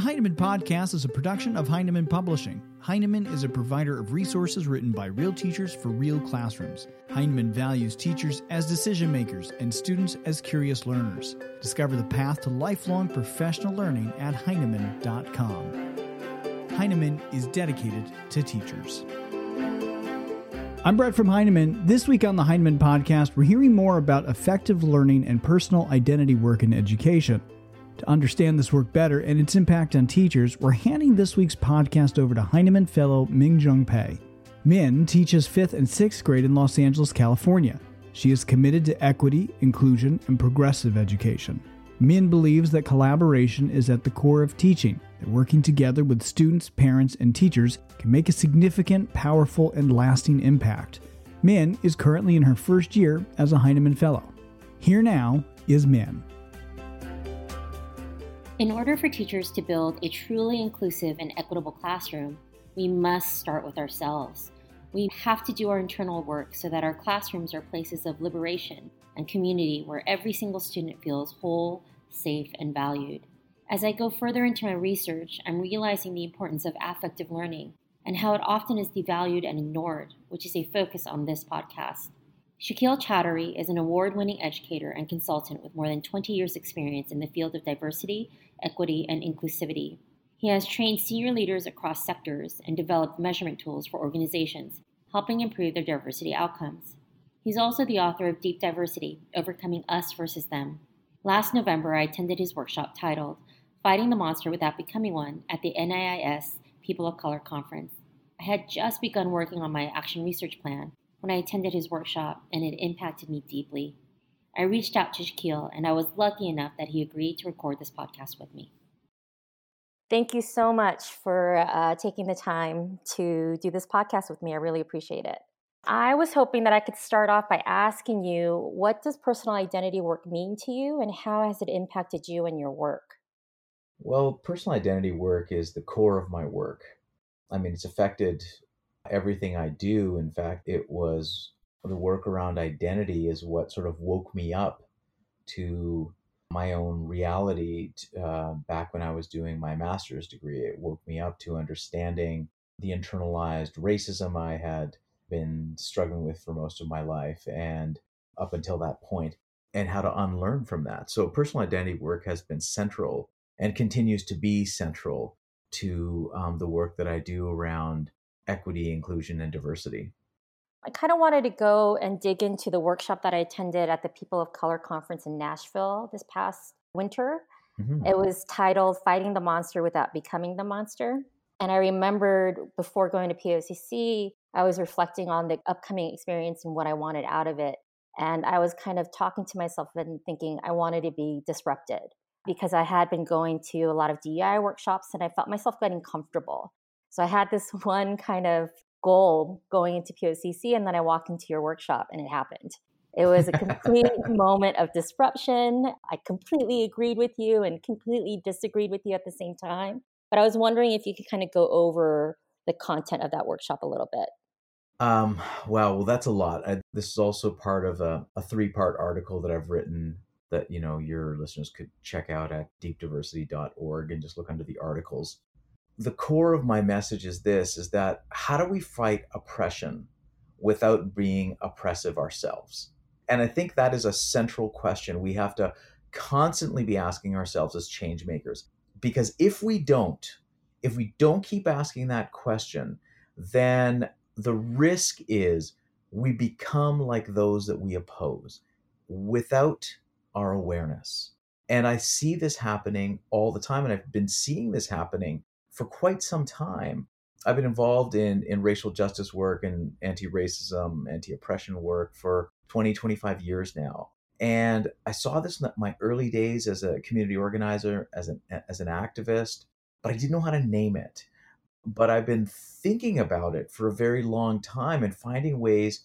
The Heinemann Podcast is a production of Heinemann Publishing. Heinemann is a provider of resources written by real teachers for real classrooms. Heinemann values teachers as decision makers and students as curious learners. Discover the path to lifelong professional learning at Heinemann.com. Heinemann is dedicated to teachers. I'm Brett from Heinemann. This week on the Heinemann Podcast, we're hearing more about effective learning and personal identity work in education. To understand this work better and its impact on teachers, we're handing this week's podcast over to Heinemann Fellow Min Jung Pai. Min teaches 5th and 6th grade in Los Angeles, California. She is committed to equity, inclusion, and progressive education. Min believes that collaboration is at the core of teaching, that working together with students, parents, and teachers can make a significant, powerful, and lasting impact. Min is currently in her first year as a Heinemann Fellow. Here now is Min. In order for teachers to build a truly inclusive and equitable classroom, we must start with ourselves. We have to do our internal work so that our classrooms are places of liberation and community where every single student feels whole, safe, and valued. As I go further into my research, I'm realizing the importance of affective learning and how it often is devalued and ignored, which is a focus on this podcast. Shakil Choudhury is an award winning educator and consultant with more than 20 years' experience in the field of diversity, equity, and inclusivity. He has trained senior leaders across sectors and developed measurement tools for organizations, helping improve their diversity outcomes. He's also the author of Deep Diversity Overcoming Us versus Them. Last November, I attended his workshop titled Fighting the Monster Without Becoming One at the NAIS People of Color Conference. I had just begun working on my action research plan when I attended his workshop, and it impacted me deeply. I reached out to Shakil, and I was lucky enough that he agreed to record this podcast with me. Thank you so much for uh, taking the time to do this podcast with me. I really appreciate it. I was hoping that I could start off by asking you what does personal identity work mean to you, and how has it impacted you and your work? Well, personal identity work is the core of my work. I mean, it's affected everything I do. In fact, it was the work around identity is what sort of woke me up to my own reality uh, back when I was doing my master's degree. It woke me up to understanding the internalized racism I had been struggling with for most of my life and up until that point, and how to unlearn from that. So, personal identity work has been central and continues to be central to um, the work that I do around equity, inclusion, and diversity. I kind of wanted to go and dig into the workshop that I attended at the People of Color Conference in Nashville this past winter. Mm-hmm. It was titled Fighting the Monster Without Becoming the Monster. And I remembered before going to POCC, I was reflecting on the upcoming experience and what I wanted out of it. And I was kind of talking to myself and thinking I wanted to be disrupted because I had been going to a lot of DEI workshops and I felt myself getting comfortable. So I had this one kind of goal going into POCC, and then I walked into your workshop and it happened. It was a complete moment of disruption. I completely agreed with you and completely disagreed with you at the same time. But I was wondering if you could kind of go over the content of that workshop a little bit. Um, wow, well, that's a lot. I, this is also part of a, a three part article that I've written that you know your listeners could check out at deepdiversity.org and just look under the articles the core of my message is this is that how do we fight oppression without being oppressive ourselves? And i think that is a central question we have to constantly be asking ourselves as change makers. Because if we don't if we don't keep asking that question then the risk is we become like those that we oppose without our awareness. And i see this happening all the time and i've been seeing this happening for quite some time. I've been involved in, in racial justice work and anti racism, anti oppression work for 20, 25 years now. And I saw this in my early days as a community organizer, as an, as an activist, but I didn't know how to name it. But I've been thinking about it for a very long time and finding ways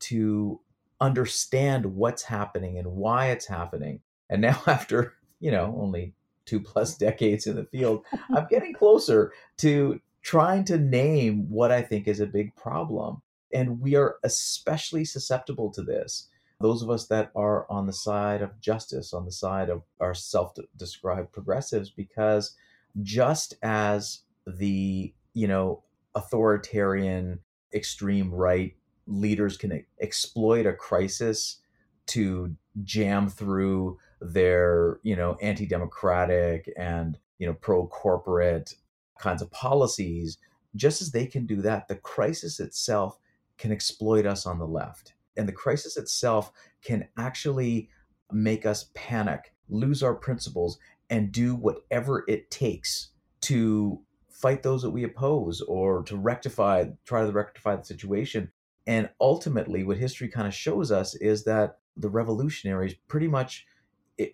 to understand what's happening and why it's happening. And now, after, you know, only two plus decades in the field, I'm getting closer to trying to name what I think is a big problem. And we are especially susceptible to this. Those of us that are on the side of justice, on the side of our self described progressives, because just as the, you know, authoritarian extreme right leaders can exploit a crisis to jam through their, you know, anti-democratic and, you know, pro-corporate kinds of policies, just as they can do that, the crisis itself can exploit us on the left. And the crisis itself can actually make us panic, lose our principles, and do whatever it takes to fight those that we oppose or to rectify, try to rectify the situation. And ultimately, what history kind of shows us is that the revolutionaries pretty much,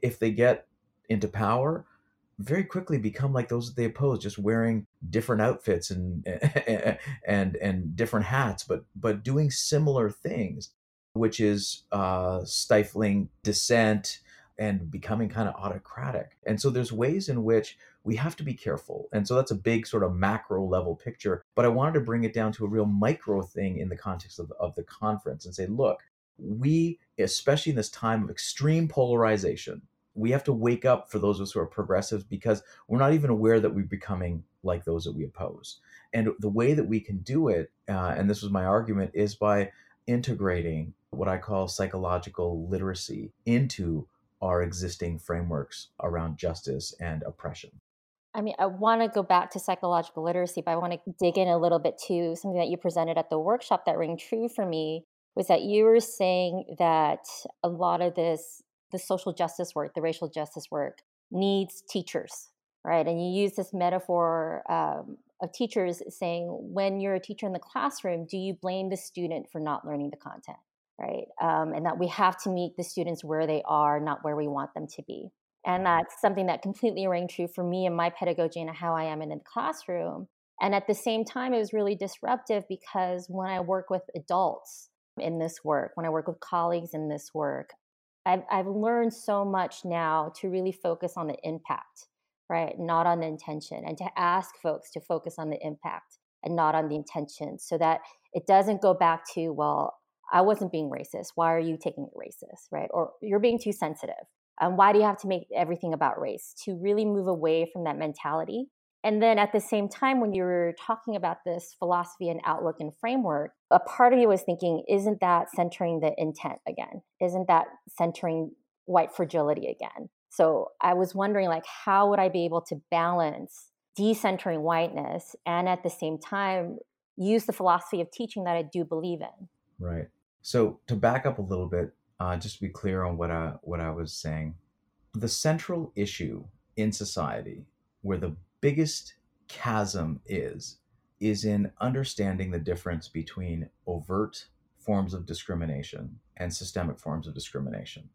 if they get into power, very quickly become like those that they oppose, just wearing different outfits and and and different hats, but but doing similar things, which is uh, stifling dissent and becoming kind of autocratic. And so there's ways in which we have to be careful. And so that's a big sort of macro level picture. But I wanted to bring it down to a real micro thing in the context of, of the conference and say, look, we, especially in this time of extreme polarization, we have to wake up for those of us who are progressives because we're not even aware that we're becoming like those that we oppose. And the way that we can do it, uh, and this was my argument, is by integrating what I call psychological literacy into our existing frameworks around justice and oppression. I mean, I want to go back to psychological literacy, but I want to dig in a little bit to something that you presented at the workshop that rang true for me was that you were saying that a lot of this the social justice work, the racial justice work, needs teachers, right? And you use this metaphor um, of teachers saying, when you're a teacher in the classroom, do you blame the student for not learning the content, right? Um, and that we have to meet the students where they are, not where we want them to be. And that's something that completely rang true for me and my pedagogy and how I am in the classroom. And at the same time, it was really disruptive because when I work with adults in this work, when I work with colleagues in this work, I've, I've learned so much now to really focus on the impact, right? Not on the intention, and to ask folks to focus on the impact and not on the intention so that it doesn't go back to, well, I wasn't being racist. Why are you taking it racist, right? Or you're being too sensitive. And why do you have to make everything about race? To really move away from that mentality. And then at the same time, when you were talking about this philosophy and outlook and framework, a part of you was thinking, isn't that centering the intent again? Isn't that centering white fragility again? So I was wondering, like, how would I be able to balance decentering whiteness and at the same time use the philosophy of teaching that I do believe in? Right. So to back up a little bit, uh, just to be clear on what I what I was saying, the central issue in society where the biggest chasm is is in understanding the difference between overt forms of discrimination and systemic forms of discrimination.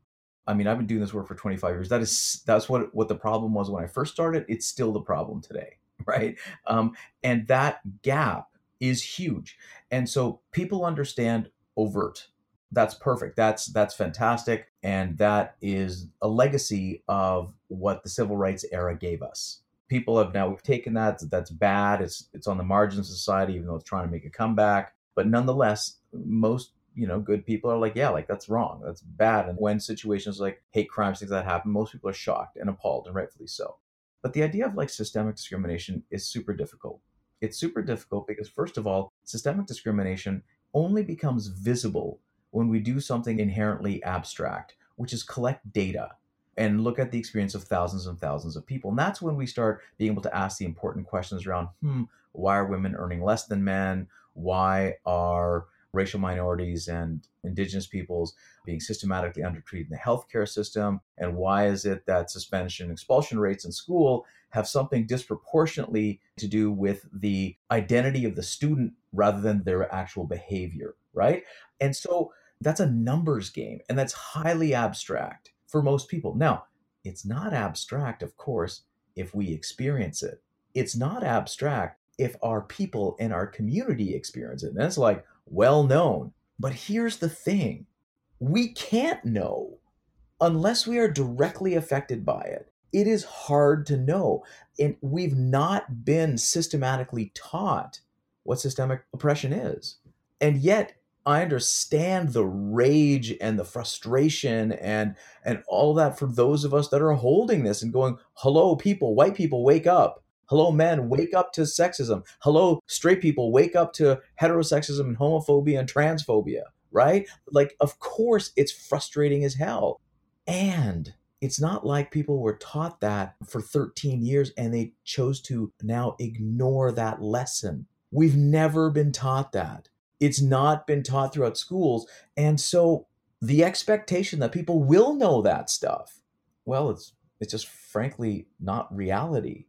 I mean, I've been doing this work for 25 years. That is that's what what the problem was when I first started. It's still the problem today, right? Um, and that gap is huge. And so people understand overt. That's perfect. That's that's fantastic, and that is a legacy of what the civil rights era gave us people have now we've taken that that's bad it's it's on the margins of society even though it's trying to make a comeback. But nonetheless most you know good people are like yeah like that's wrong that's bad. And when situations like hate crimes things that happen most people are shocked and appalled and rightfully so. But the idea of like systemic discrimination is super difficult. It's super difficult because first of all systemic discrimination only becomes visible when we do something inherently abstract which is collect data and look at the experience of thousands and thousands of people. And that's when we start being able to ask the important questions around hmm, why are women earning less than men? Why are racial minorities and indigenous peoples being systematically undertreated in the healthcare system? And why is it that suspension and expulsion rates in school have something disproportionately to do with the identity of the student rather than their actual behavior, right? And so that's a numbers game and that's highly abstract for most people. Now, it's not abstract, of course, if we experience it. It's not abstract if our people in our community experience it. And it's like well known. But here's the thing we can't know unless we are directly affected by it. It is hard to know. And we've not been systematically taught what systemic oppression is. And yet, I understand the rage and the frustration and and all that for those of us that are holding this and going, "Hello, people, white people, wake up! Hello, men, wake up to sexism. Hello, straight people, wake up to heterosexism and homophobia and transphobia, right? Like, of course, it's frustrating as hell. And it's not like people were taught that for 13 years and they chose to now ignore that lesson. We've never been taught that. It's not been taught throughout schools. And so the expectation that people will know that stuff, well, it's it's just frankly not reality.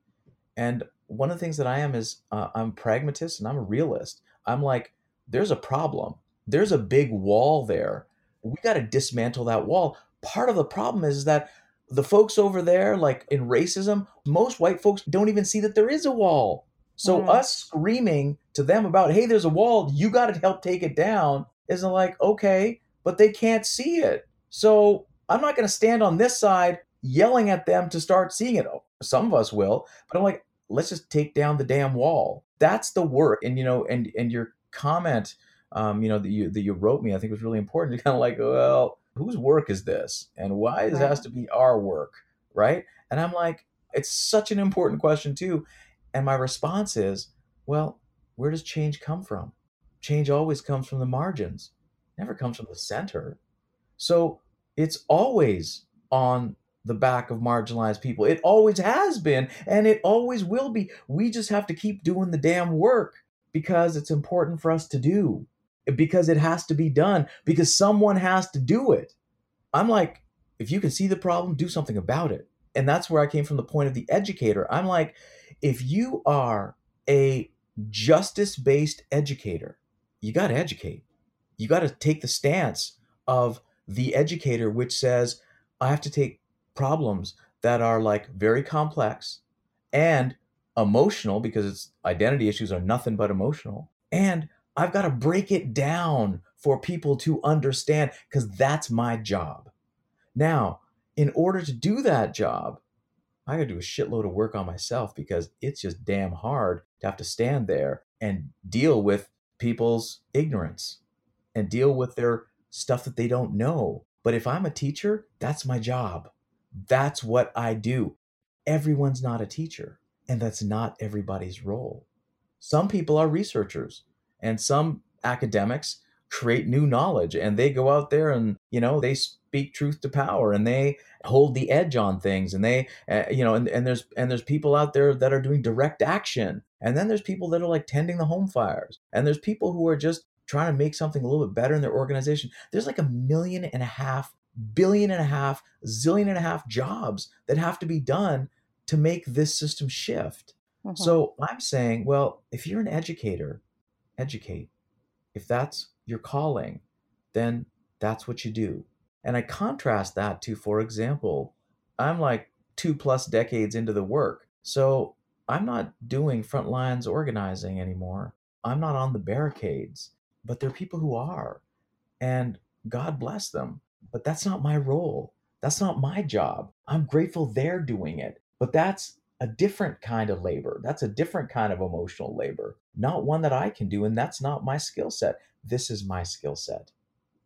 And one of the things that I am is uh, I'm a pragmatist and I'm a realist. I'm like, there's a problem. There's a big wall there. We got to dismantle that wall. Part of the problem is that the folks over there, like in racism, most white folks don't even see that there is a wall. So mm. us screaming to them about, hey, there's a wall, you got to help take it down, isn't like, okay, but they can't see it. So I'm not going to stand on this side yelling at them to start seeing it. Some of us will, but I'm like, let's just take down the damn wall. That's the work. And you know, and and your comment, um, you know, that you that you wrote me, I think was really important. You're kind of like, well, whose work is this, and why does it has to be our work, right? And I'm like, it's such an important question too. And my response is, well, where does change come from? Change always comes from the margins, never comes from the center. So it's always on the back of marginalized people. It always has been, and it always will be. We just have to keep doing the damn work because it's important for us to do, because it has to be done, because someone has to do it. I'm like, if you can see the problem, do something about it. And that's where I came from the point of the educator. I'm like, if you are a justice based educator, you got to educate. You got to take the stance of the educator, which says, I have to take problems that are like very complex and emotional because it's identity issues are nothing but emotional. And I've got to break it down for people to understand because that's my job. Now, in order to do that job, I got to do a shitload of work on myself because it's just damn hard to have to stand there and deal with people's ignorance and deal with their stuff that they don't know. But if I'm a teacher, that's my job. That's what I do. Everyone's not a teacher, and that's not everybody's role. Some people are researchers, and some academics create new knowledge and they go out there and you know they speak truth to power and they hold the edge on things and they uh, you know and, and there's and there's people out there that are doing direct action and then there's people that are like tending the home fires and there's people who are just trying to make something a little bit better in their organization there's like a million and a half billion and a half, zillion and a half jobs that have to be done to make this system shift. Mm-hmm. So I'm saying, well, if you're an educator, educate. If that's your calling, then that's what you do. And I contrast that to, for example, I'm like two plus decades into the work. So I'm not doing front lines organizing anymore. I'm not on the barricades, but there are people who are. And God bless them. But that's not my role. That's not my job. I'm grateful they're doing it. But that's a different kind of labor. That's a different kind of emotional labor, not one that I can do. And that's not my skill set. This is my skill set.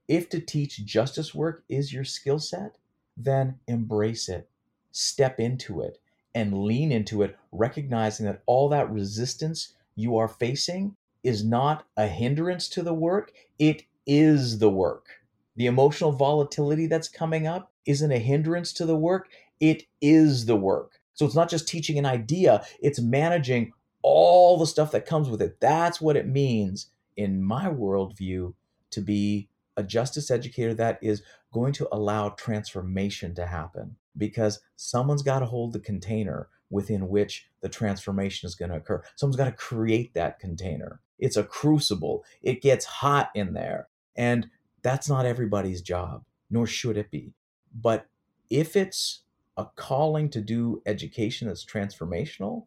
If to teach justice work is your skill set, then embrace it, step into it, and lean into it, recognizing that all that resistance you are facing is not a hindrance to the work, it is the work. The emotional volatility that's coming up isn't a hindrance to the work, it is the work. So it's not just teaching an idea, it's managing all the stuff that comes with it. That's what it means in my worldview to be a justice educator that is going to allow transformation to happen because someone's got to hold the container within which the transformation is going to occur. Someone's got to create that container. It's a crucible, it gets hot in there. And that's not everybody's job, nor should it be. But if it's a calling to do education that's transformational,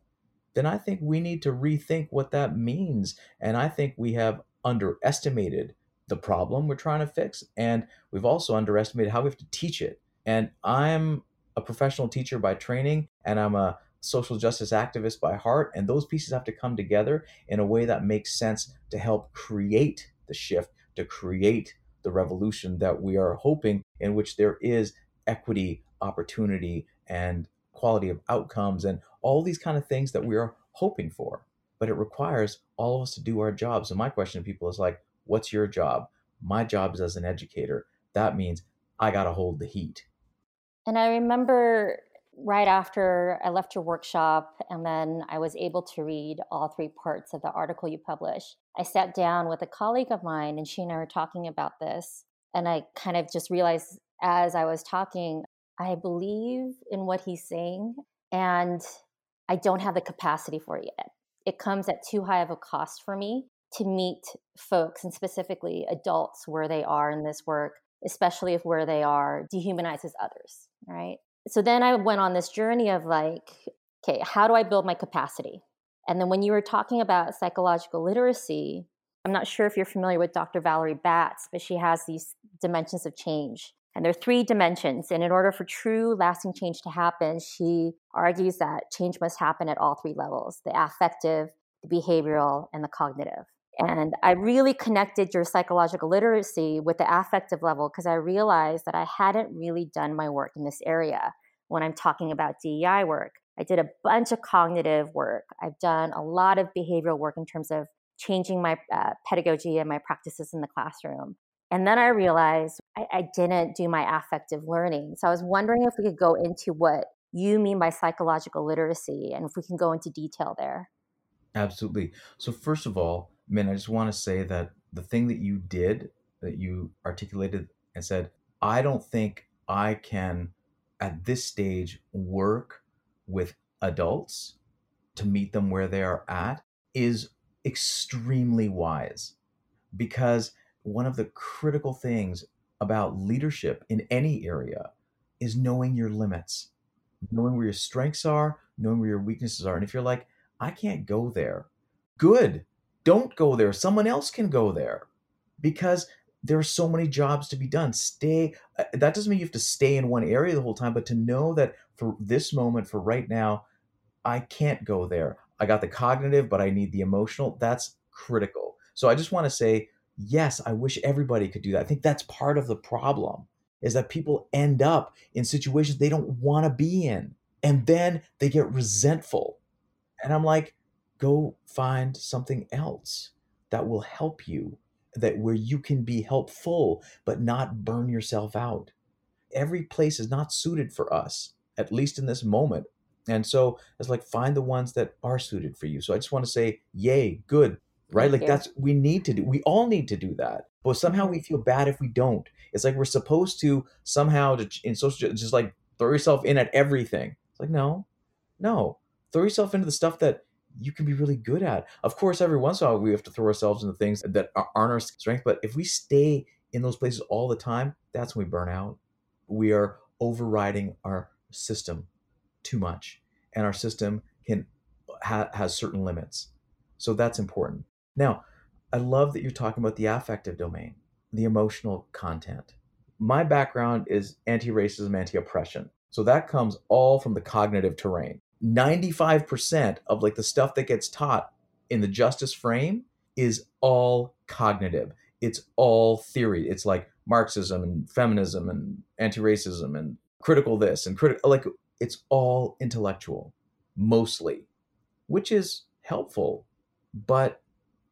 then I think we need to rethink what that means. And I think we have underestimated the problem we're trying to fix. And we've also underestimated how we have to teach it. And I'm a professional teacher by training, and I'm a social justice activist by heart. And those pieces have to come together in a way that makes sense to help create the shift, to create the revolution that we are hoping, in which there is equity, opportunity, and quality of outcomes and all these kind of things that we are hoping for. But it requires all of us to do our job. So my question to people is like, what's your job? My job is as an educator. That means I got to hold the heat. And I remember right after I left your workshop, and then I was able to read all three parts of the article you published. I sat down with a colleague of mine, and she and I were talking about this. And I kind of just realized as I was talking, I believe in what he's saying, and I don't have the capacity for it yet. It comes at too high of a cost for me to meet folks, and specifically adults, where they are in this work, especially if where they are dehumanizes others, right? so then I went on this journey of like, okay, how do I build my capacity? And then when you were talking about psychological literacy, I'm not sure if you're familiar with Dr. Valerie Batts, but she has these dimensions of change. And there are three dimensions. And in order for true lasting change to happen, she argues that change must happen at all three levels the affective, the behavioral, and the cognitive. And I really connected your psychological literacy with the affective level because I realized that I hadn't really done my work in this area when I'm talking about DEI work. I did a bunch of cognitive work. I've done a lot of behavioral work in terms of changing my uh, pedagogy and my practices in the classroom. And then I realized I, I didn't do my affective learning. So I was wondering if we could go into what you mean by psychological literacy and if we can go into detail there. Absolutely. So, first of all, man, I just want to say that the thing that you did, that you articulated and said, I don't think I can at this stage work with adults to meet them where they are at is extremely wise because one of the critical things about leadership in any area is knowing your limits, knowing where your strengths are, knowing where your weaknesses are. And if you're like, I can't go there, good don't go there. Someone else can go there because there are so many jobs to be done. Stay. Uh, that doesn't mean you have to stay in one area the whole time, but to know that for this moment, for right now, I can't go there. I got the cognitive, but I need the emotional. That's critical. So I just want to say, yes, I wish everybody could do that. I think that's part of the problem is that people end up in situations they don't want to be in. And then they get resentful. And I'm like, go find something else that will help you that where you can be helpful but not burn yourself out every place is not suited for us at least in this moment and so it's like find the ones that are suited for you so i just want to say yay good right Thank like you. that's we need to do we all need to do that but somehow we feel bad if we don't it's like we're supposed to somehow to, in social just like throw yourself in at everything it's like no no throw yourself into the stuff that you can be really good at. Of course, every once in a while we have to throw ourselves into things that aren't our strength. But if we stay in those places all the time, that's when we burn out. We are overriding our system too much, and our system can ha- has certain limits. So that's important. Now, I love that you're talking about the affective domain, the emotional content. My background is anti-racism, anti-oppression. So that comes all from the cognitive terrain. 95% of like the stuff that gets taught in the justice frame is all cognitive. It's all theory. It's like Marxism and feminism and anti-racism and critical this and critical like it's all intellectual mostly, which is helpful, but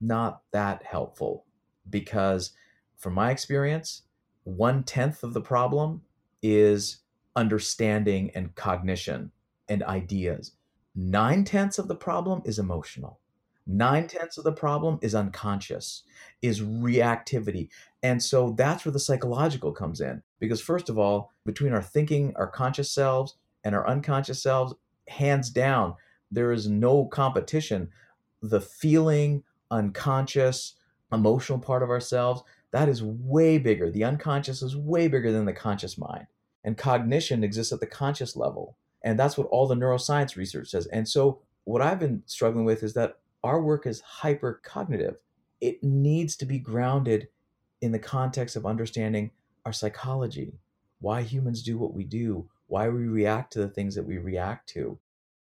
not that helpful because from my experience, one tenth of the problem is understanding and cognition and ideas. Nine tenths of the problem is emotional. Nine tenths of the problem is unconscious, is reactivity. And so that's where the psychological comes in. Because, first of all, between our thinking, our conscious selves, and our unconscious selves, hands down, there is no competition. The feeling, unconscious, emotional part of ourselves, that is way bigger. The unconscious is way bigger than the conscious mind. And cognition exists at the conscious level. And that's what all the neuroscience research says. And so, what I've been struggling with is that our work is hyper cognitive. It needs to be grounded in the context of understanding our psychology, why humans do what we do, why we react to the things that we react to.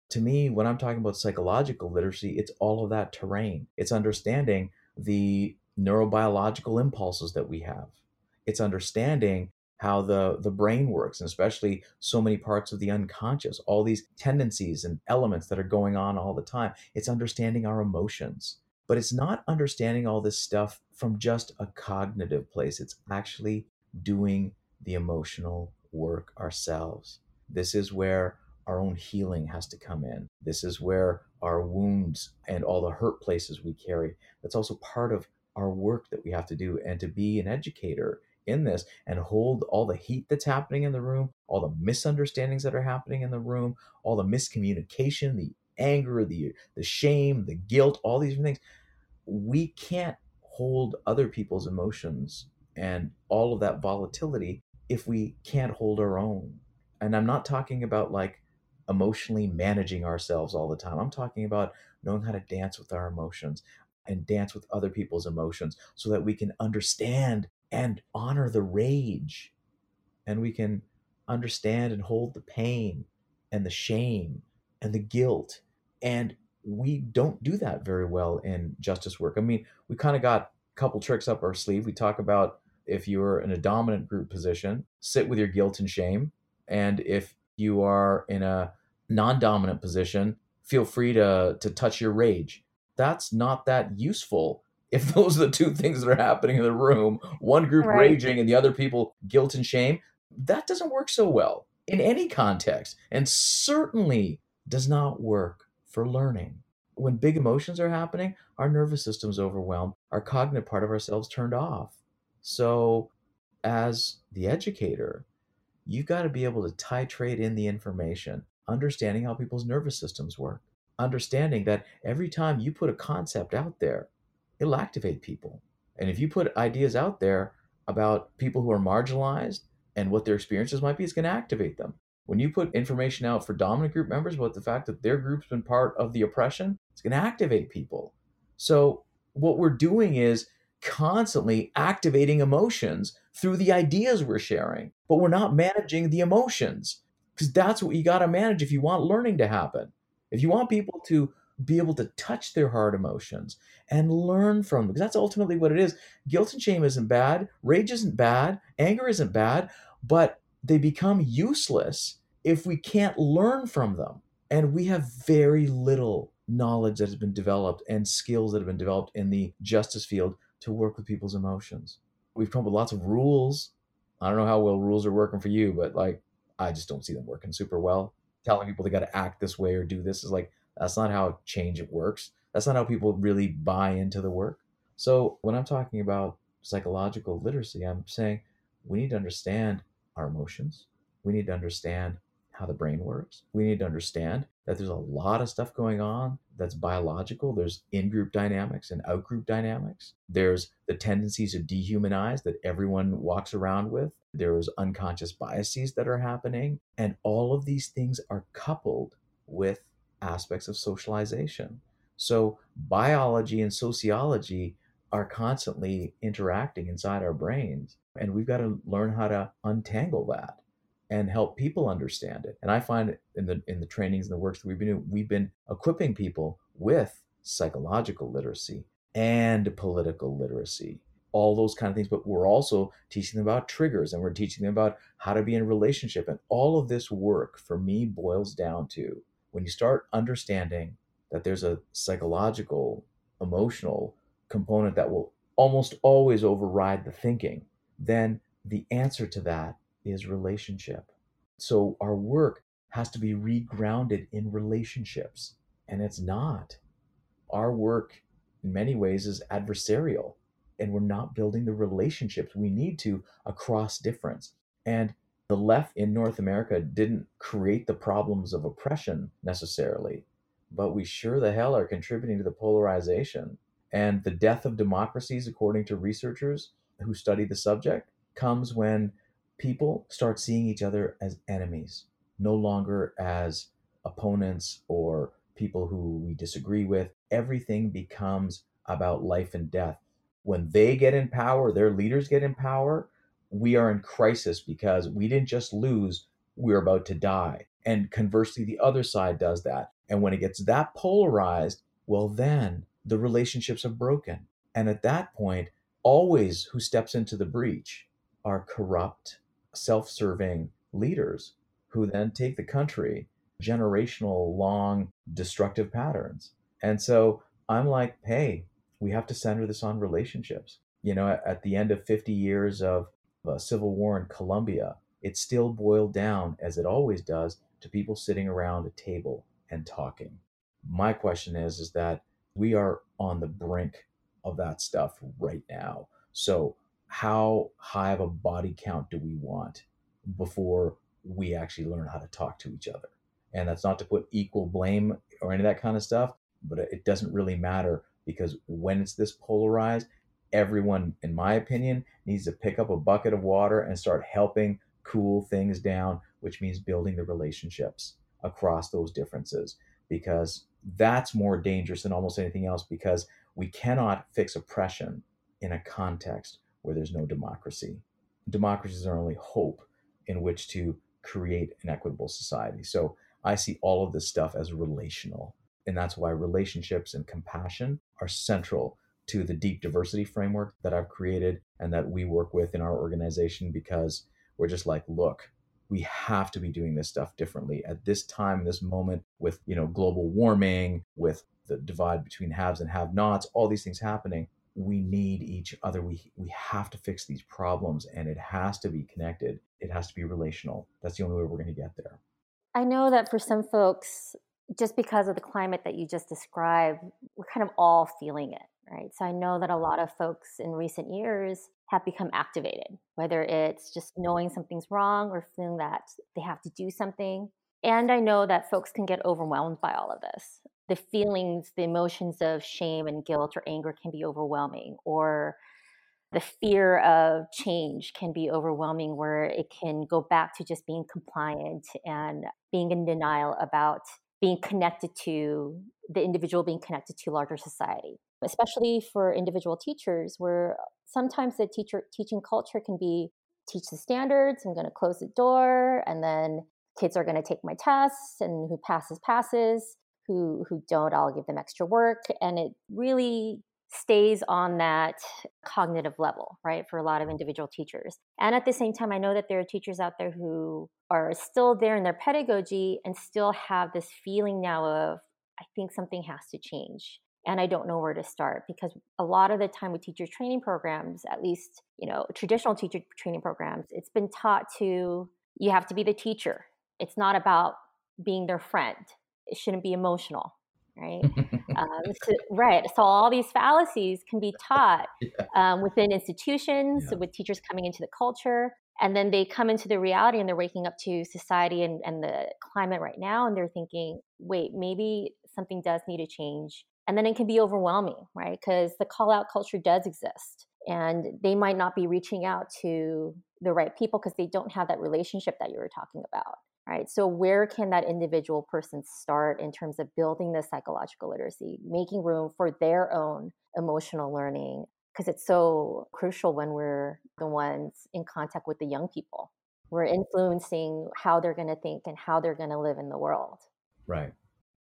To me, when I'm talking about psychological literacy, it's all of that terrain. It's understanding the neurobiological impulses that we have. It's understanding how the the brain works and especially so many parts of the unconscious all these tendencies and elements that are going on all the time it's understanding our emotions but it's not understanding all this stuff from just a cognitive place it's actually doing the emotional work ourselves this is where our own healing has to come in this is where our wounds and all the hurt places we carry that's also part of our work that we have to do and to be an educator in this and hold all the heat that's happening in the room, all the misunderstandings that are happening in the room, all the miscommunication, the anger, the the shame, the guilt, all these things. We can't hold other people's emotions and all of that volatility if we can't hold our own. And I'm not talking about like emotionally managing ourselves all the time. I'm talking about knowing how to dance with our emotions and dance with other people's emotions so that we can understand and honor the rage. And we can understand and hold the pain and the shame and the guilt. And we don't do that very well in justice work. I mean we kind of got a couple tricks up our sleeve. We talk about if you're in a dominant group position sit with your guilt and shame. And if you are in a non-dominant position feel free to to touch your rage. That's not that useful if those are the two things that are happening in the room. One group right. raging and the other people guilt and shame. That doesn't work so well in any context and certainly does not work for learning. When big emotions are happening our nervous system's overwhelmed our cognitive part of ourselves turned off. So as the educator you've got to be able to titrate in the information understanding how people's nervous systems work understanding that every time you put a concept out there it'll activate people. And if you put ideas out there about people who are marginalized and what their experiences might be, it's going to activate them. When you put information out for dominant group members about the fact that their group's been part of the oppression, it's going to activate people. So, what we're doing is constantly activating emotions through the ideas we're sharing, but we're not managing the emotions because that's what you got to manage if you want learning to happen. If you want people to be able to touch their hard emotions and learn from them because that's ultimately what it is. Guilt and shame isn't bad, rage isn't bad, anger isn't bad, but they become useless if we can't learn from them. And we have very little knowledge that has been developed and skills that have been developed in the justice field to work with people's emotions. We've come up with lots of rules. I don't know how well rules are working for you, but like I just don't see them working super well. Telling people they got to act this way or do this is like that's not how change works. That's not how people really buy into the work. So when I'm talking about psychological literacy, I'm saying we need to understand our emotions. We need to understand how the brain works. We need to understand that there's a lot of stuff going on that's biological. There's in group dynamics and out group dynamics. There's the tendencies to dehumanize that everyone walks around with. There's unconscious biases that are happening. And all of these things are coupled with aspects of socialization. So, biology and sociology are constantly interacting inside our brains, and we've got to learn how to untangle that and help people understand it. And I find in the in the trainings and the works that we've been doing, we've been equipping people with psychological literacy and political literacy all those kind of things but we're also teaching them about triggers and we're teaching them about how to be in relationship and all of this work for me boils down to when you start understanding that there's a psychological, emotional component that will almost always override the thinking, then the answer to that is relationship. So our work has to be regrounded in relationships, and it's not. Our work, in many ways, is adversarial, and we're not building the relationships we need to across difference. And the left in North America didn't create the problems of oppression necessarily, but we sure the hell are contributing to the polarization. And the death of democracies, according to researchers who study the subject, comes when people start seeing each other as enemies, no longer as opponents or people who we disagree with. Everything becomes about life and death. When they get in power, their leaders get in power, we are in crisis because we didn't just lose, we're about to die. And conversely, the other side does that. And when it gets that polarized, well, then the relationships are broken. And at that point, always who steps into the breach are corrupt, self serving leaders who then take the country generational long destructive patterns. And so I'm like, hey, we have to center this on relationships. You know, at, at the end of 50 years of a civil war in Colombia, it still boiled down, as it always does, to people sitting around a table and talking. My question is, is that we are on the brink of that stuff right now. So how high of a body count do we want before we actually learn how to talk to each other? And that's not to put equal blame or any of that kind of stuff, but it doesn't really matter because when it's this polarized, everyone, in my opinion, needs to pick up a bucket of water and start helping cool things down, which means building the relationships across those differences because that's more dangerous than almost anything else because we cannot fix oppression in a context where there's no democracy. Democracies are only hope in which to create an equitable society. So I see all of this stuff as relational. And that's why relationships and compassion are central to the deep diversity framework that I've created and that we work with in our organization because we're just like, look, we have to be doing this stuff differently at this time, this moment with, you know, global warming, with the divide between haves and have nots, all these things happening. We need each other. We we have to fix these problems and it has to be connected. It has to be relational. That's the only way we're going to get there. I know that for some folks, just because of the climate that you just described, we're kind of all feeling it, right? So I know that a lot of folks in recent years have become activated, whether it's just knowing something's wrong or feeling that they have to do something. And I know that folks can get overwhelmed by all of this. The feelings, the emotions of shame and guilt or anger can be overwhelming, or the fear of change can be overwhelming, where it can go back to just being compliant and being in denial about being connected to the individual being connected to larger society especially for individual teachers where sometimes the teacher teaching culture can be teach the standards i'm going to close the door and then kids are going to take my tests and who passes passes who who don't i'll give them extra work and it really stays on that cognitive level, right, for a lot of individual teachers. And at the same time, I know that there are teachers out there who are still there in their pedagogy and still have this feeling now of, I think something has to change. And I don't know where to start because a lot of the time with teacher training programs, at least, you know, traditional teacher training programs, it's been taught to you have to be the teacher. It's not about being their friend. It shouldn't be emotional right? um, so, right. So all these fallacies can be taught yeah. um, within institutions yeah. with teachers coming into the culture. And then they come into the reality and they're waking up to society and, and the climate right now. And they're thinking, wait, maybe something does need to change. And then it can be overwhelming, right? Because the call out culture does exist. And they might not be reaching out to the right people because they don't have that relationship that you were talking about right? So, where can that individual person start in terms of building the psychological literacy, making room for their own emotional learning? Because it's so crucial when we're the ones in contact with the young people. We're influencing how they're going to think and how they're going to live in the world. Right.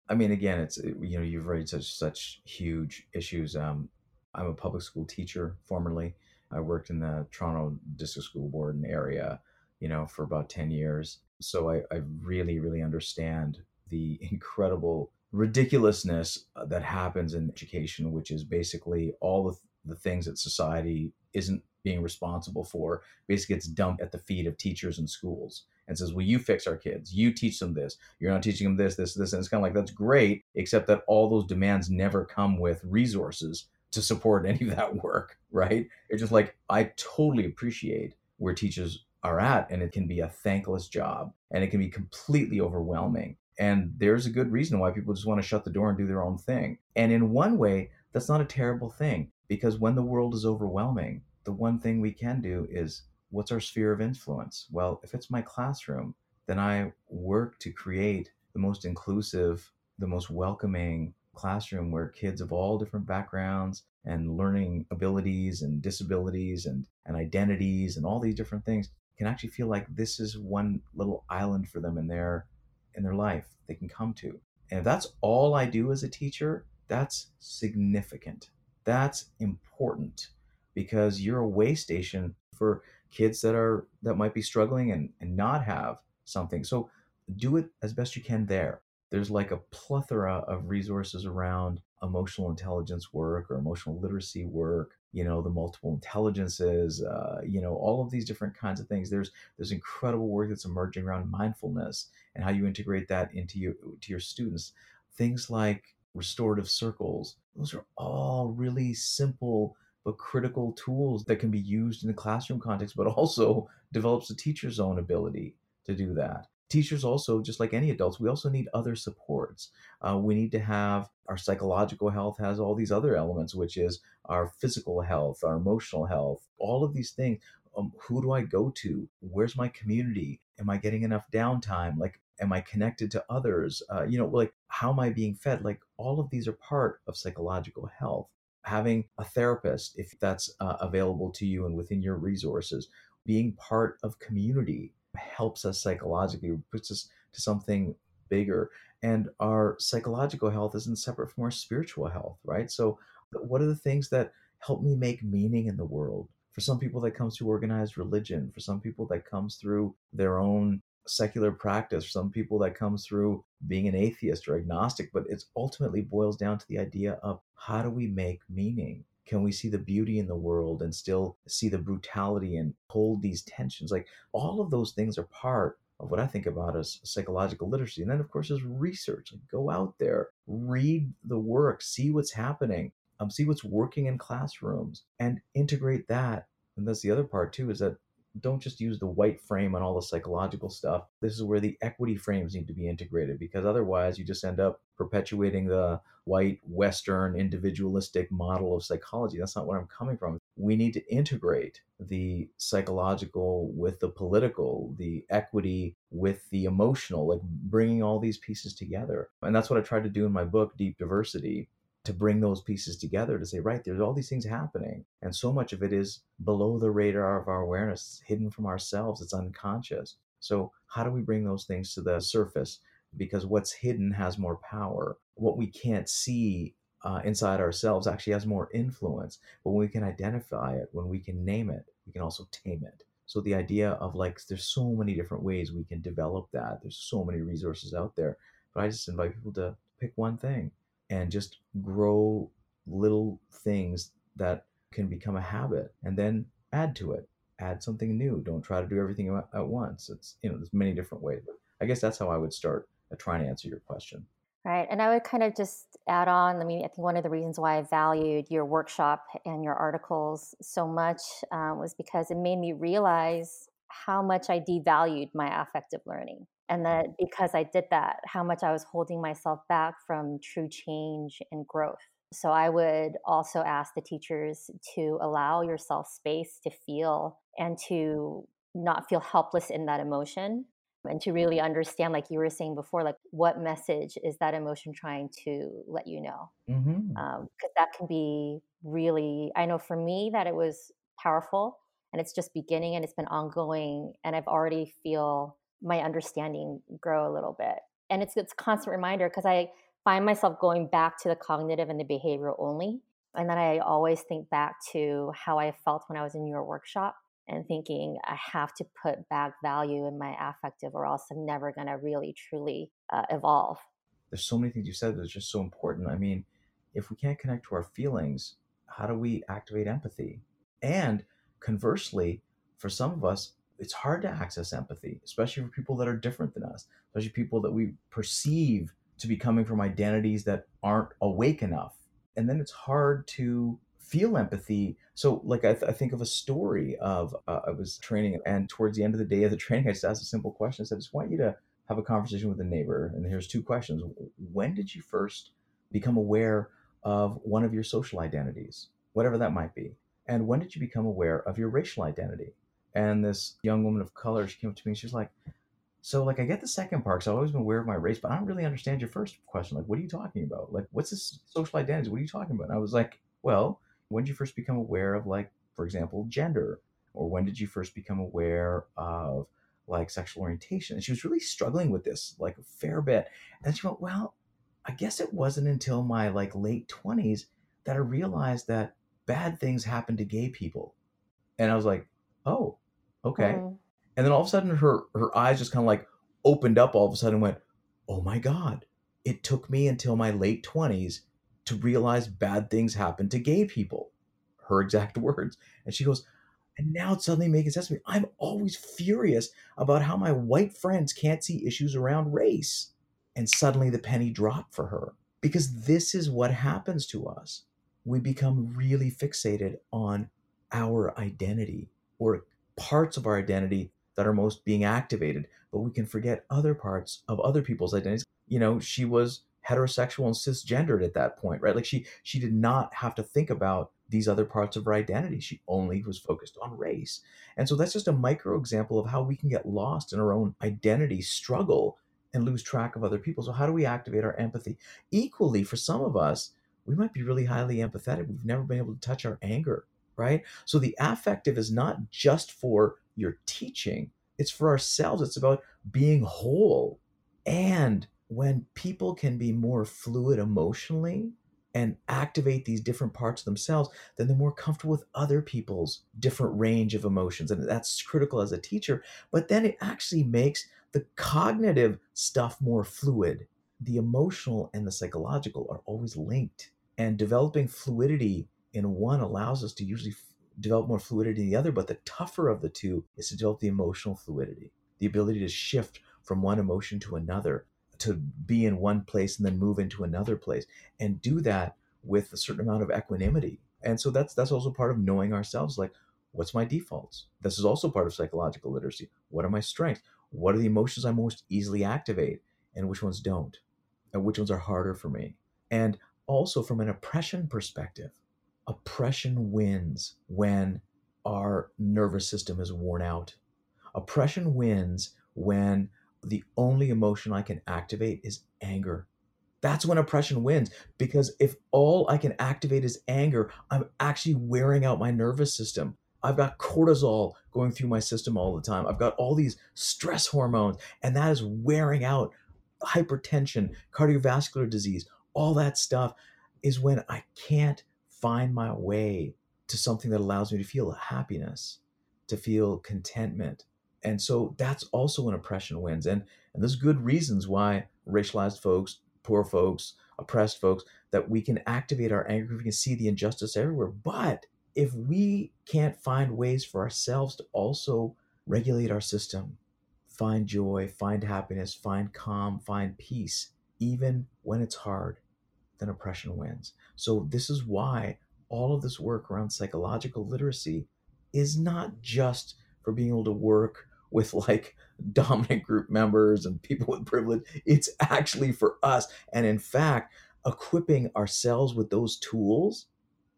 I mean, again, it's you know you've raised such such huge issues. Um, I'm a public school teacher formerly. I worked in the Toronto District School Board and area, you know, for about ten years so I, I really, really understand the incredible ridiculousness uh, that happens in education, which is basically all the, the things that society isn't being responsible for basically gets dumped at the feet of teachers and schools and says, Well, you fix our kids. You teach them this. You're not teaching them this, this, this. And it's kind of like, that's great, except that all those demands never come with resources to support any of that work, right? It's just like, I totally appreciate where teachers are at and it can be a thankless job and it can be completely overwhelming. And there's a good reason why people just want to shut the door and do their own thing. And in one way that's not a terrible thing because when the world is overwhelming the one thing we can do is what's our sphere of influence? Well if it's my classroom then i work to create the most inclusive the most welcoming classroom where kids of all different backgrounds and learning abilities and disabilities and, and identities and all these different things can actually feel like this is one little island for them in their in their life they can come to. And if that's all I do as a teacher, that's significant. That's important because you're a way station for kids that are that might be struggling and, and not have something. So do it as best you can there. There's like a plethora of resources around emotional intelligence work or emotional literacy work you know the multiple intelligences uh, you know all of these different kinds of things. There's there's incredible work that's emerging around mindfulness and how you integrate that into your to your students. Things like restorative circles those are all really simple but critical tools that can be used in the classroom context but also develops the teacher's own ability to do that teachers also just like any adults we also need other supports. Uh, we need to have our psychological health has all these other elements which is our physical health our emotional health all of these things. Um, who do i go to? Where's my community? Am i getting enough downtime? Like am i connected to others? Uh, you know like how am i being fed? Like all of these are part of psychological health. Having a therapist if that's uh, available to you and within your resources being part of community helps us psychologically, puts us to something bigger. And our psychological health isn't separate from our spiritual health, right? So, what are the things that help me make meaning in the world? For some people, that comes through organized religion. For some people, that comes through their own secular practice. For some people, that comes through being an atheist or agnostic. But it ultimately boils down to the idea of how do we make meaning? Can we see the beauty in the world and still see the brutality and hold these tensions? Like all of those things are part of what I think about as psychological literacy. And then, of course, is research. Like, go out there, read the work, see what's happening, um, see what's working in classrooms, and integrate that. And that's the other part too, is that don't just use the white frame on all the psychological stuff. This is where the equity frames need to be integrated because otherwise you just end up perpetuating the white Western individualistic model of psychology. That's not what I'm coming from. We need to integrate the psychological with the political, the equity with the emotional, like bringing all these pieces together. And that's what I tried to do in my book, Deep Diversity to bring those pieces together to say, right, there's all these things happening. And so much of it is below the radar of our awareness, hidden from ourselves, it's unconscious. So, how do we bring those things to the surface? Because what's hidden has more power. What we can't see uh, inside ourselves actually has more influence. But when we can identify it, when we can name it, we can also tame it. So the idea of like, there's so many different ways we can develop that. There's so many resources out there. But I just invite people to pick one thing and just grow little things that can become a habit and then add to it. Add something new. Don't try to do everything at once. It's you know there's many different ways but i guess that's how i would start at trying to answer your question. Right and i would kind of just add on i mean i think one of the reasons why i valued your workshop and your articles so much um, was because it made me realize how much i devalued my affective learning and that because I did that, how much I was holding myself back from true change and growth. So I would also ask the teachers to allow yourself space to feel and to not feel helpless in that emotion and to really understand like you were saying before like what message is that emotion trying to let you know because mm-hmm. um, that can be really i know for me that it was powerful and it's just beginning and it's been ongoing and i've already feel my understanding grow a little bit. And it's it's a constant reminder because I find myself going back to the cognitive and the behavioral only. And then I always think back to how I felt when I was in your workshop and thinking I have to put back value in my affective or else I'm never going to really truly uh, evolve. There's so many things you said that's just so important. I mean, if we can't connect to our feelings, how do we activate empathy? And conversely, for some of us, it's hard to access empathy, especially for people that are different than us, especially people that we perceive to be coming from identities that aren't awake enough. And then it's hard to feel empathy. So, like, I, th- I think of a story of uh, I was training, and towards the end of the day of the training, I just asked a simple question. I said, I just want you to have a conversation with a neighbor. And here's two questions When did you first become aware of one of your social identities, whatever that might be? And when did you become aware of your racial identity? And this young woman of color, she came up to me and she was like, So, like, I get the second part because I've always been aware of my race, but I don't really understand your first question. Like, what are you talking about? Like, what's this social identity? What are you talking about? And I was like, Well, when did you first become aware of, like, for example, gender? Or when did you first become aware of, like, sexual orientation? And she was really struggling with this, like, a fair bit. And she went, Well, I guess it wasn't until my, like, late 20s that I realized that bad things happen to gay people. And I was like, oh, okay. Mm. And then all of a sudden her her eyes just kind of like opened up all of a sudden and went, oh my God. It took me until my late 20s to realize bad things happen to gay people. Her exact words. And she goes, and now it's suddenly making sense to me. I'm always furious about how my white friends can't see issues around race. And suddenly the penny dropped for her because this is what happens to us. We become really fixated on our identity or parts of our identity that are most being activated, but we can forget other parts of other people's identities. You know, she was heterosexual and cisgendered at that point, right? Like she she did not have to think about these other parts of her identity. She only was focused on race. And so that's just a micro example of how we can get lost in our own identity struggle and lose track of other people. So how do we activate our empathy? Equally for some of us, we might be really highly empathetic. We've never been able to touch our anger, right? So the affective is not just for your teaching, it's for ourselves. It's about being whole. And when people can be more fluid emotionally and activate these different parts of themselves, then they're more comfortable with other people's different range of emotions. And that's critical as a teacher. But then it actually makes the cognitive stuff more fluid. The emotional and the psychological are always linked. And developing fluidity in one allows us to usually f- develop more fluidity in the other. But the tougher of the two is to develop the emotional fluidity, the ability to shift from one emotion to another to be in one place and then move into another place and do that with a certain amount of equanimity. And so that's that's also part of knowing ourselves like what's my defaults? This is also part of psychological literacy. What are my strengths? What are the emotions i most easily activate and which ones don't? And which ones are harder for me? And also from an oppression perspective oppression wins when our nervous system is worn out oppression wins when the only emotion I can activate is anger. That's when oppression wins because if all I can activate is anger, I'm actually wearing out my nervous system. I've got cortisol going through my system all the time. I've got all these stress hormones, and that is wearing out hypertension, cardiovascular disease, all that stuff is when I can't find my way to something that allows me to feel happiness, to feel contentment, and so that's also when oppression wins. And and there's good reasons why racialized folks, poor folks, oppressed folks, that we can activate our anger, we can see the injustice everywhere. But if we can't find ways for ourselves to also regulate our system, find joy, find happiness, find calm, find peace, even when it's hard, then oppression wins. So this is why all of this work around psychological literacy is not just for being able to work with like dominant group members and people with privilege. It's actually for us. And in fact, equipping ourselves with those tools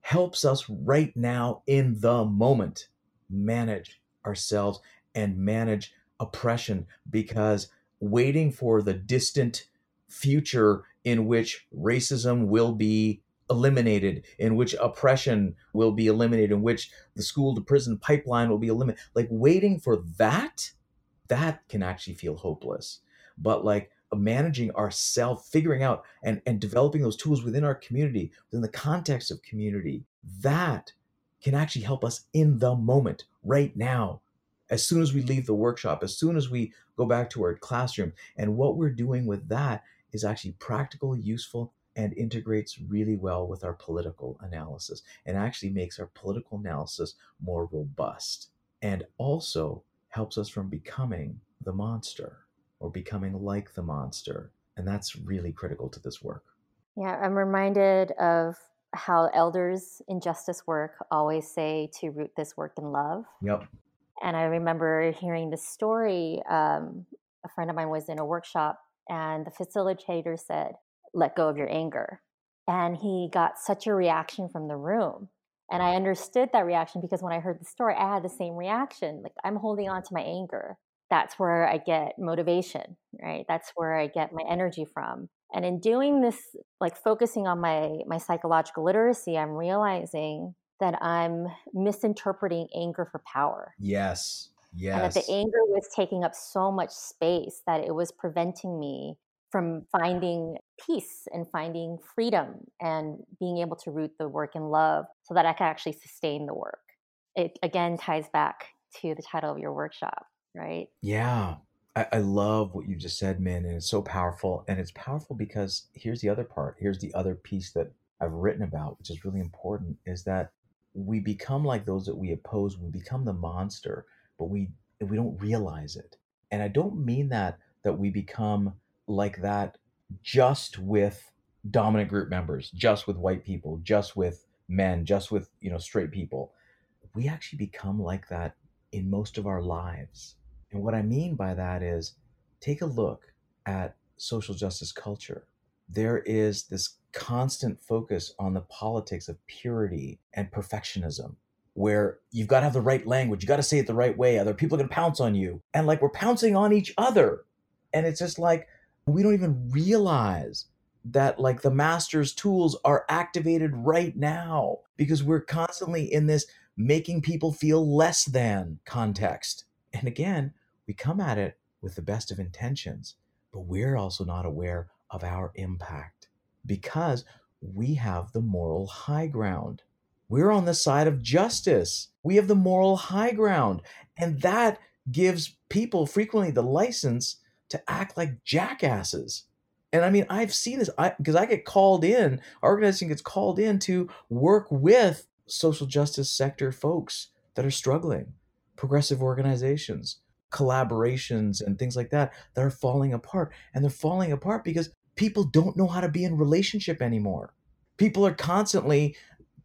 helps us right now in the moment manage ourselves and manage oppression because waiting for the distant future in which racism will be eliminated, in which oppression will be eliminated, in which the school to prison pipeline will be eliminated. Like waiting for that, that can actually feel hopeless. But like managing ourselves, figuring out and, and developing those tools within our community, within the context of community, that can actually help us in the moment, right now. As soon as we leave the workshop, as soon as we go back to our classroom. And what we're doing with that is actually practical, useful, and integrates really well with our political analysis and actually makes our political analysis more robust and also helps us from becoming the monster or becoming like the monster. And that's really critical to this work. Yeah, I'm reminded of how elders in justice work always say to root this work in love. Yep. And I remember hearing the story. Um, a friend of mine was in a workshop, and the facilitator said, let go of your anger. And he got such a reaction from the room. And I understood that reaction because when I heard the story, I had the same reaction. Like, I'm holding on to my anger. That's where I get motivation, right? That's where I get my energy from. And in doing this, like focusing on my my psychological literacy, I'm realizing that I'm misinterpreting anger for power. Yes. Yes. And that the anger was taking up so much space that it was preventing me from finding peace and finding freedom and being able to root the work in love so that I can actually sustain the work. It again ties back to the title of your workshop, right? Yeah. I, I love what you just said, Min, and it's so powerful. And it's powerful because here's the other part. Here's the other piece that I've written about, which is really important, is that we become like those that we oppose. We become the monster, but we we don't realize it. And I don't mean that that we become like that just with dominant group members, just with white people, just with men, just with, you know, straight people. We actually become like that in most of our lives. And what I mean by that is take a look at social justice culture. There is this constant focus on the politics of purity and perfectionism where you've got to have the right language, you got to say it the right way, other people are going to pounce on you. And like we're pouncing on each other. And it's just like we don't even realize that like the master's tools are activated right now because we're constantly in this making people feel less than context. And again, we come at it with the best of intentions, but we're also not aware of our impact because we have the moral high ground. We're on the side of justice. We have the moral high ground. And that gives people frequently the license to act like jackasses. And I mean, I've seen this because I, I, get called in, organizing gets called in to work with social justice sector folks that are struggling, progressive organizations, collaborations, and things like that that are falling apart. And they're falling apart because people don't know how to be in relationship anymore. People are constantly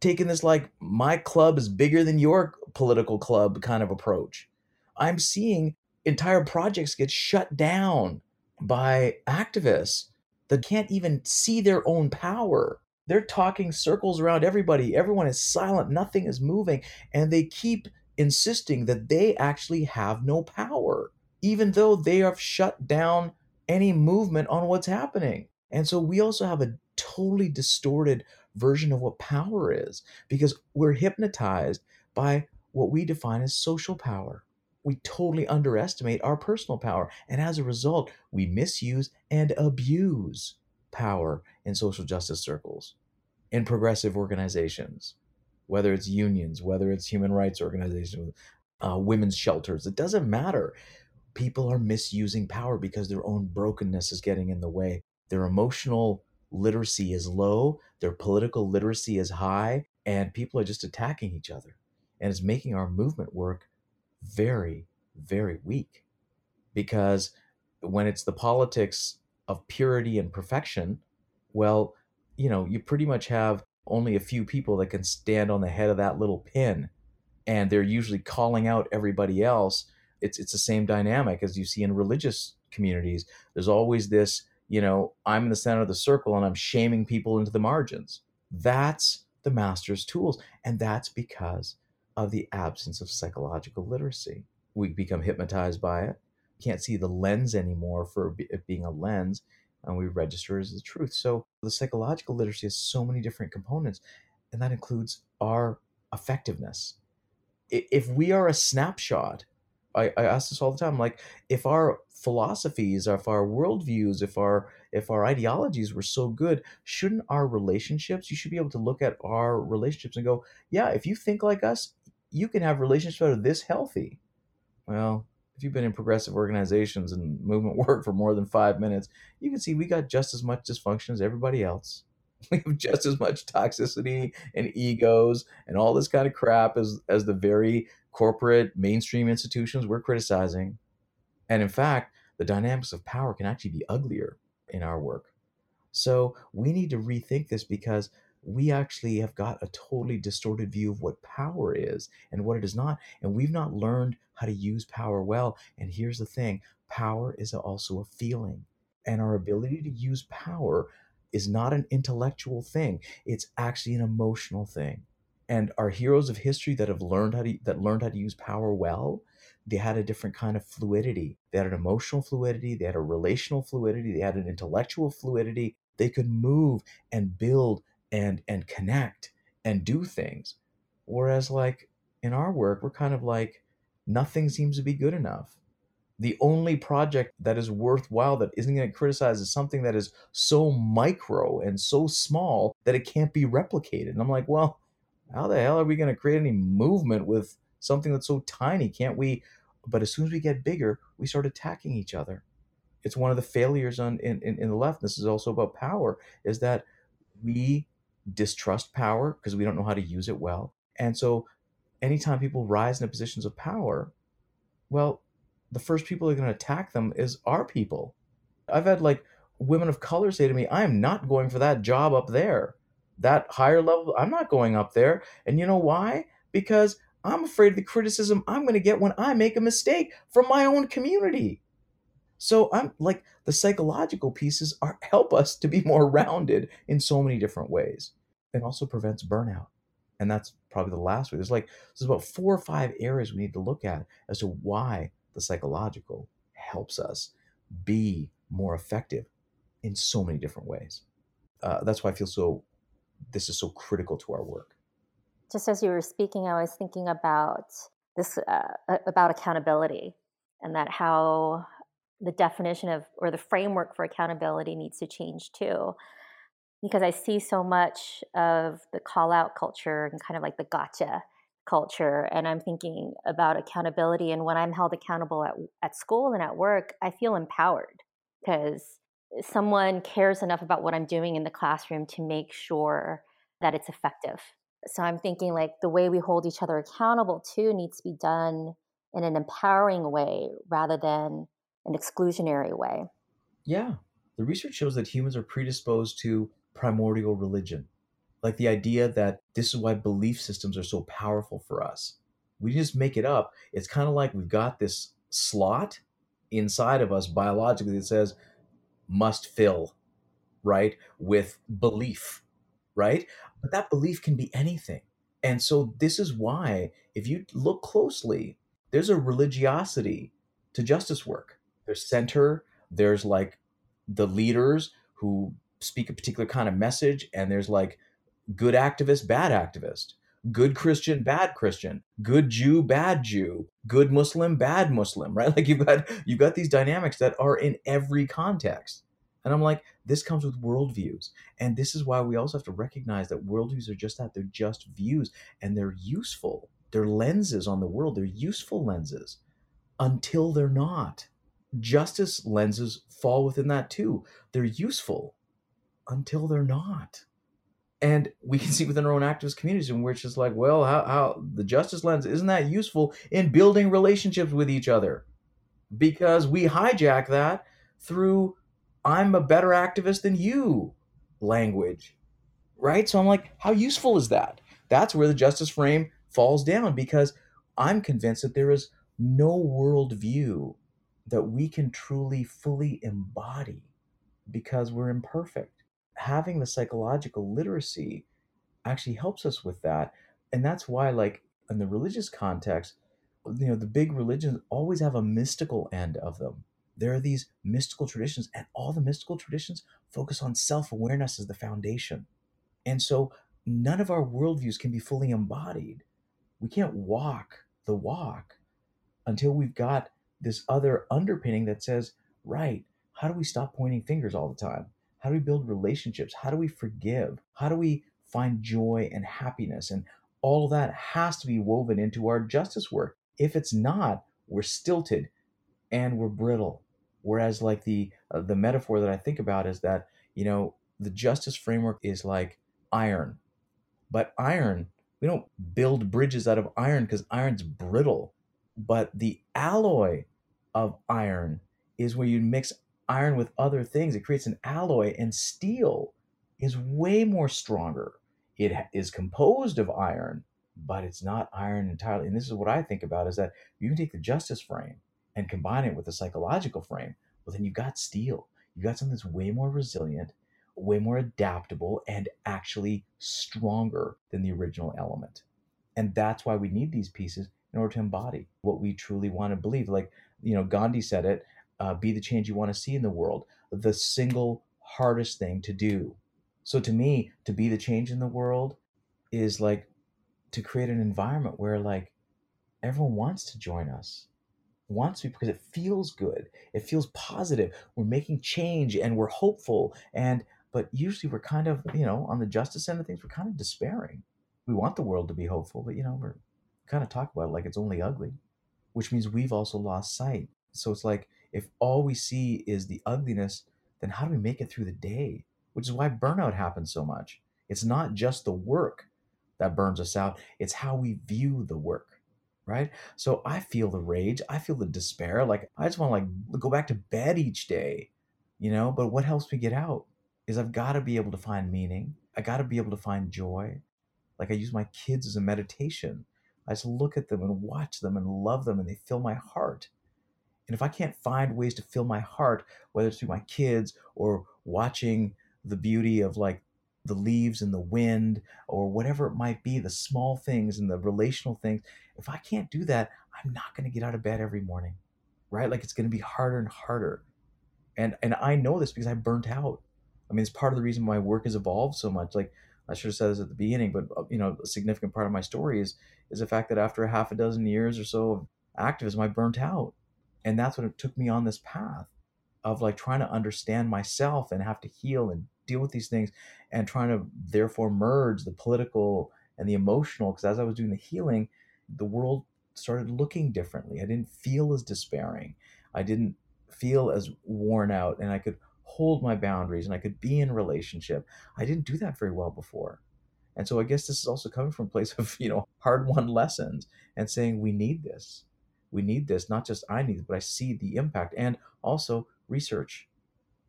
taking this like my club is bigger than your political club kind of approach. I'm seeing entire projects get shut down by activists that can't even see their own power. They're talking circles around everybody. Everyone is silent. Nothing is moving. And they keep insisting that they actually have no power, even though they have shut down any movement on what's happening. And so we also have a totally distorted version of what power is because we're hypnotized by what we define as social power we totally underestimate our personal power. And as a result, we misuse and abuse power in social justice circles, in progressive organizations, whether it's unions, whether it's human rights organizations, uh, women's shelters, it doesn't matter. People are misusing power because their own brokenness is getting in the way. Their emotional literacy is low, their political literacy is high, and people are just attacking each other. And it's making our movement work very, very weak because when it's the politics of purity and perfection, well, you know, you pretty much have only a few people that can stand on the head of that little pin and they're usually calling out everybody else. It's it's the same dynamic as you see in religious communities. There's always this, you know, I'm in the center of the circle and I'm shaming people into the margins. That's the master's tools and that's because of the absence of psychological literacy. We become hypnotized by it, can't see the lens anymore for it being a lens, and we register as the truth. So the psychological literacy has so many different components, and that includes our effectiveness. If we are a snapshot, I, I ask this all the time, like if our philosophies, if our worldviews, if our if our ideologies were so good, shouldn't our relationships? You should be able to look at our relationships and go, yeah, if you think like us, you can have relationships that are this healthy. Well, if you've been in progressive organizations and movement work for more than five minutes, you can see we got just as much dysfunction as everybody else. We have just as much toxicity and egos and all this kind of crap as, as the very corporate mainstream institutions we're criticizing. And in fact, the dynamics of power can actually be uglier in our work. So we need to rethink this because we actually have got a totally distorted view of what power is and what it is not. And we've not learned how to use power well. And here's the thing power is also a feeling. And our ability to use power is not an intellectual thing, it's actually an emotional thing. And our heroes of history that have learned how to that learned how to use power well, they had a different kind of fluidity. They had an emotional fluidity, they had a relational fluidity, they had an intellectual fluidity. They could move and build and and connect and do things whereas like in our work we're kind of like nothing seems to be good enough The only project that is worthwhile that isn't going to criticize is something that is so micro and so small that it can't be replicated. And I'm like, well, how the hell are we going to create any movement with something that's so tiny? Can't we? But as soon as we get bigger, we start attacking each other. It's one of the failures on in, in, in the left. This is also about power, is that we distrust power because we don't know how to use it well. And so anytime people rise into positions of power, well, the first people that are going to attack them is our people. I've had like women of color say to me, I am not going for that job up there. That higher level, I'm not going up there. And you know why? Because I'm afraid of the criticism I'm going to get when I make a mistake from my own community. So I'm like the psychological pieces are help us to be more rounded in so many different ways. It also prevents burnout. And that's probably the last way. There's like there's about four or five areas we need to look at as to why the psychological helps us be more effective in so many different ways. Uh, that's why I feel so, this is so critical to our work. Just as you were speaking, I was thinking about this, uh, about accountability and that how the definition of, or the framework for accountability needs to change too. Because I see so much of the call out culture and kind of like the gotcha culture and i'm thinking about accountability and when i'm held accountable at, at school and at work i feel empowered because someone cares enough about what i'm doing in the classroom to make sure that it's effective. So i'm thinking like the way we hold each other accountable too needs to be done in an empowering way rather than an exclusionary way. Yeah. The research shows that humans are predisposed to primordial religion like the idea that this is why belief systems are so powerful for us. We just make it up. It's kind of like we've got this slot inside of us biologically that says must fill, right, with belief, right? But that belief can be anything. And so this is why, if you look closely, there's a religiosity to justice work. There's center, there's like the leaders who speak a particular kind of message, and there's like good activist, bad activist, good Christian, bad Christian, good Jew, bad Jew, good Muslim, bad Muslim, right? Like you've got you've got these dynamics that are in every context. And I'm like, this comes with worldviews. And this is why we also have to recognize that worldviews are just that. They're just views and they're useful. They're lenses on the world. They're useful lenses until they're not. Justice lenses fall within that too. They're useful until they're not and we can see within our own activist communities in which it's like well how, how the justice lens isn't that useful in building relationships with each other? Because we hijack that through i'm a better activist than you language right? So i'm like how useful is that? That's where the justice frame falls down because i'm convinced that there is no worldview that we can truly fully embody because we're imperfect having the psychological literacy actually helps us with that. And that's why, like, in the religious context, you know, the big religions always have a mystical end of them. There are these mystical traditions, and all the mystical traditions focus on self awareness as the foundation. And so none of our worldviews can be fully embodied. We can't walk the walk until we've got this other underpinning that says, right, how do we stop pointing fingers all the time? How do we build relationships? How do we forgive? How do we find joy and happiness? And all of that has to be woven into our justice work. If it's not, we're stilted and we're brittle. Whereas, like the uh, the metaphor that I think about is that you know the justice framework is like iron, but iron we don't build bridges out of iron because iron's brittle. But the alloy of iron is where you mix iron with other things. It creates an alloy, and steel is way more stronger. It is composed of iron, but it's not iron entirely. And this is what I think about is that you can take the justice frame and combine it with the psychological frame. Well, then you've got steel. You've got something that's way more resilient, way more adaptable, and actually stronger than the original element. And that's why we need these pieces in order to embody what we truly want to believe. Like, you know, Gandhi said it uh, be the change you want to see in the world, the single hardest thing to do. So to me, to be the change in the world is like to create an environment where like everyone wants to join us. wants to because it feels good. It feels positive. We're making change and we're hopeful. And but usually we're kind of, you know, on the justice end of things, we're kind of despairing. We want the world to be hopeful, but you know, we're kind of talk about it like it's only ugly, which means we've also lost sight. So it's like if all we see is the ugliness, then how do we make it through the day? Which is why burnout happens so much. It's not just the work that burns us out, it's how we view the work right? So I feel the rage, I feel the despair. Like I just want to like go back to bed each day, you know. But what helps me get out is I've got to be able to find meaning. I got to be able to find joy. Like I use my kids as a meditation. I just look at them and watch them and love them, and they fill my heart. And if I can't find ways to fill my heart, whether it's through my kids or watching the beauty of like the leaves and the wind or whatever it might be, the small things and the relational things, if I can't do that, I'm not going to get out of bed every morning, right? Like it's going to be harder and harder. And and I know this because I burnt out. I mean, it's part of the reason my work has evolved so much. Like I should have said this at the beginning, but uh, you know, a significant part of my story is is the fact that after a half a dozen years or so of activism, I burnt out, and that's what it took me on this path of like trying to understand myself and have to heal and deal with these things and trying to therefore merge the political and the emotional because as i was doing the healing the world started looking differently. I didn't feel as despairing. I didn't feel as worn out and i could hold my boundaries and i could be in relationship. I didn't do that very well before. And so i guess this is also coming from a place of you know hard won lessons and saying we need this we need this not just i need it but i see the impact and also research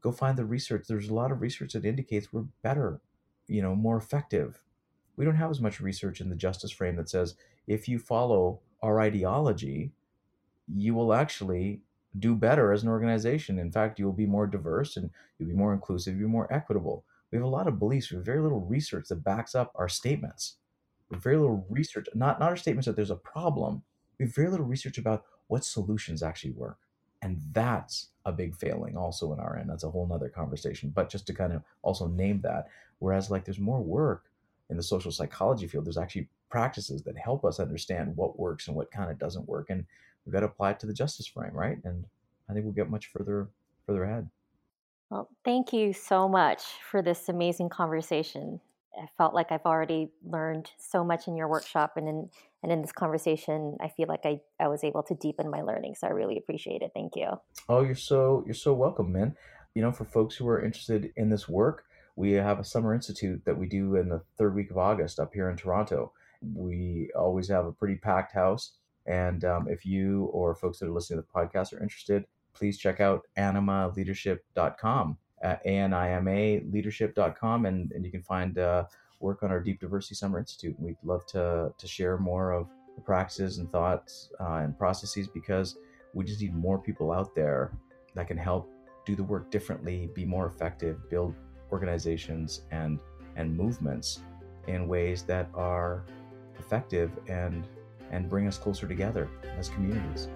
go find the research. There's a lot of research that indicates we're better, you know, more effective. We don't have as much research in the justice frame that says if you follow our ideology, you will actually do better as an organization. In fact, you'll be more diverse and you'll be more inclusive, you'll be more equitable. We have a lot of beliefs, we have very little research that backs up our statements. Very little research, not, not our statements that there's a problem. We have very little research about what solutions actually work. And that's a big failing also in our end. That's a whole nother conversation. But just to kind of also name that, whereas like there's more work in the social psychology field, there's actually practices that help us understand what works and what kind of doesn't work. And we've got to apply it to the justice frame, right? And I think we'll get much further further ahead. Well, thank you so much for this amazing conversation. I felt like I've already learned so much in your workshop and in and in this conversation I feel like I, I was able to deepen my learning. So I really appreciate it. Thank you. Oh, you're so you're so welcome, man. You know, for folks who are interested in this work, we have a summer institute that we do in the third week of August up here in Toronto. We always have a pretty packed house. And um, if you or folks that are listening to the podcast are interested, please check out animaleadership.com at A-N-I-M-A leadership.com and, and you can find uh, work on our Deep Diversity Summer Institute. We'd love to, to share more of the practices and thoughts uh, and processes because we just need more people out there that can help do the work differently, be more effective, build organizations and and movements in ways that are effective and and bring us closer together as communities.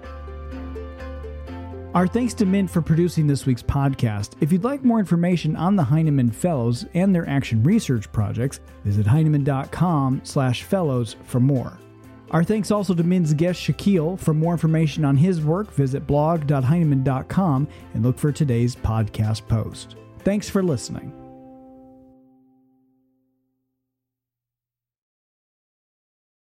Our thanks to Min for producing this week's podcast. If you'd like more information on the Heinemann Fellows and their action research projects, visit heinemann.com slash fellows for more. Our thanks also to Min's guest Shakil. For more information on his work, visit blog.heinemann.com and look for today's podcast post. Thanks for listening.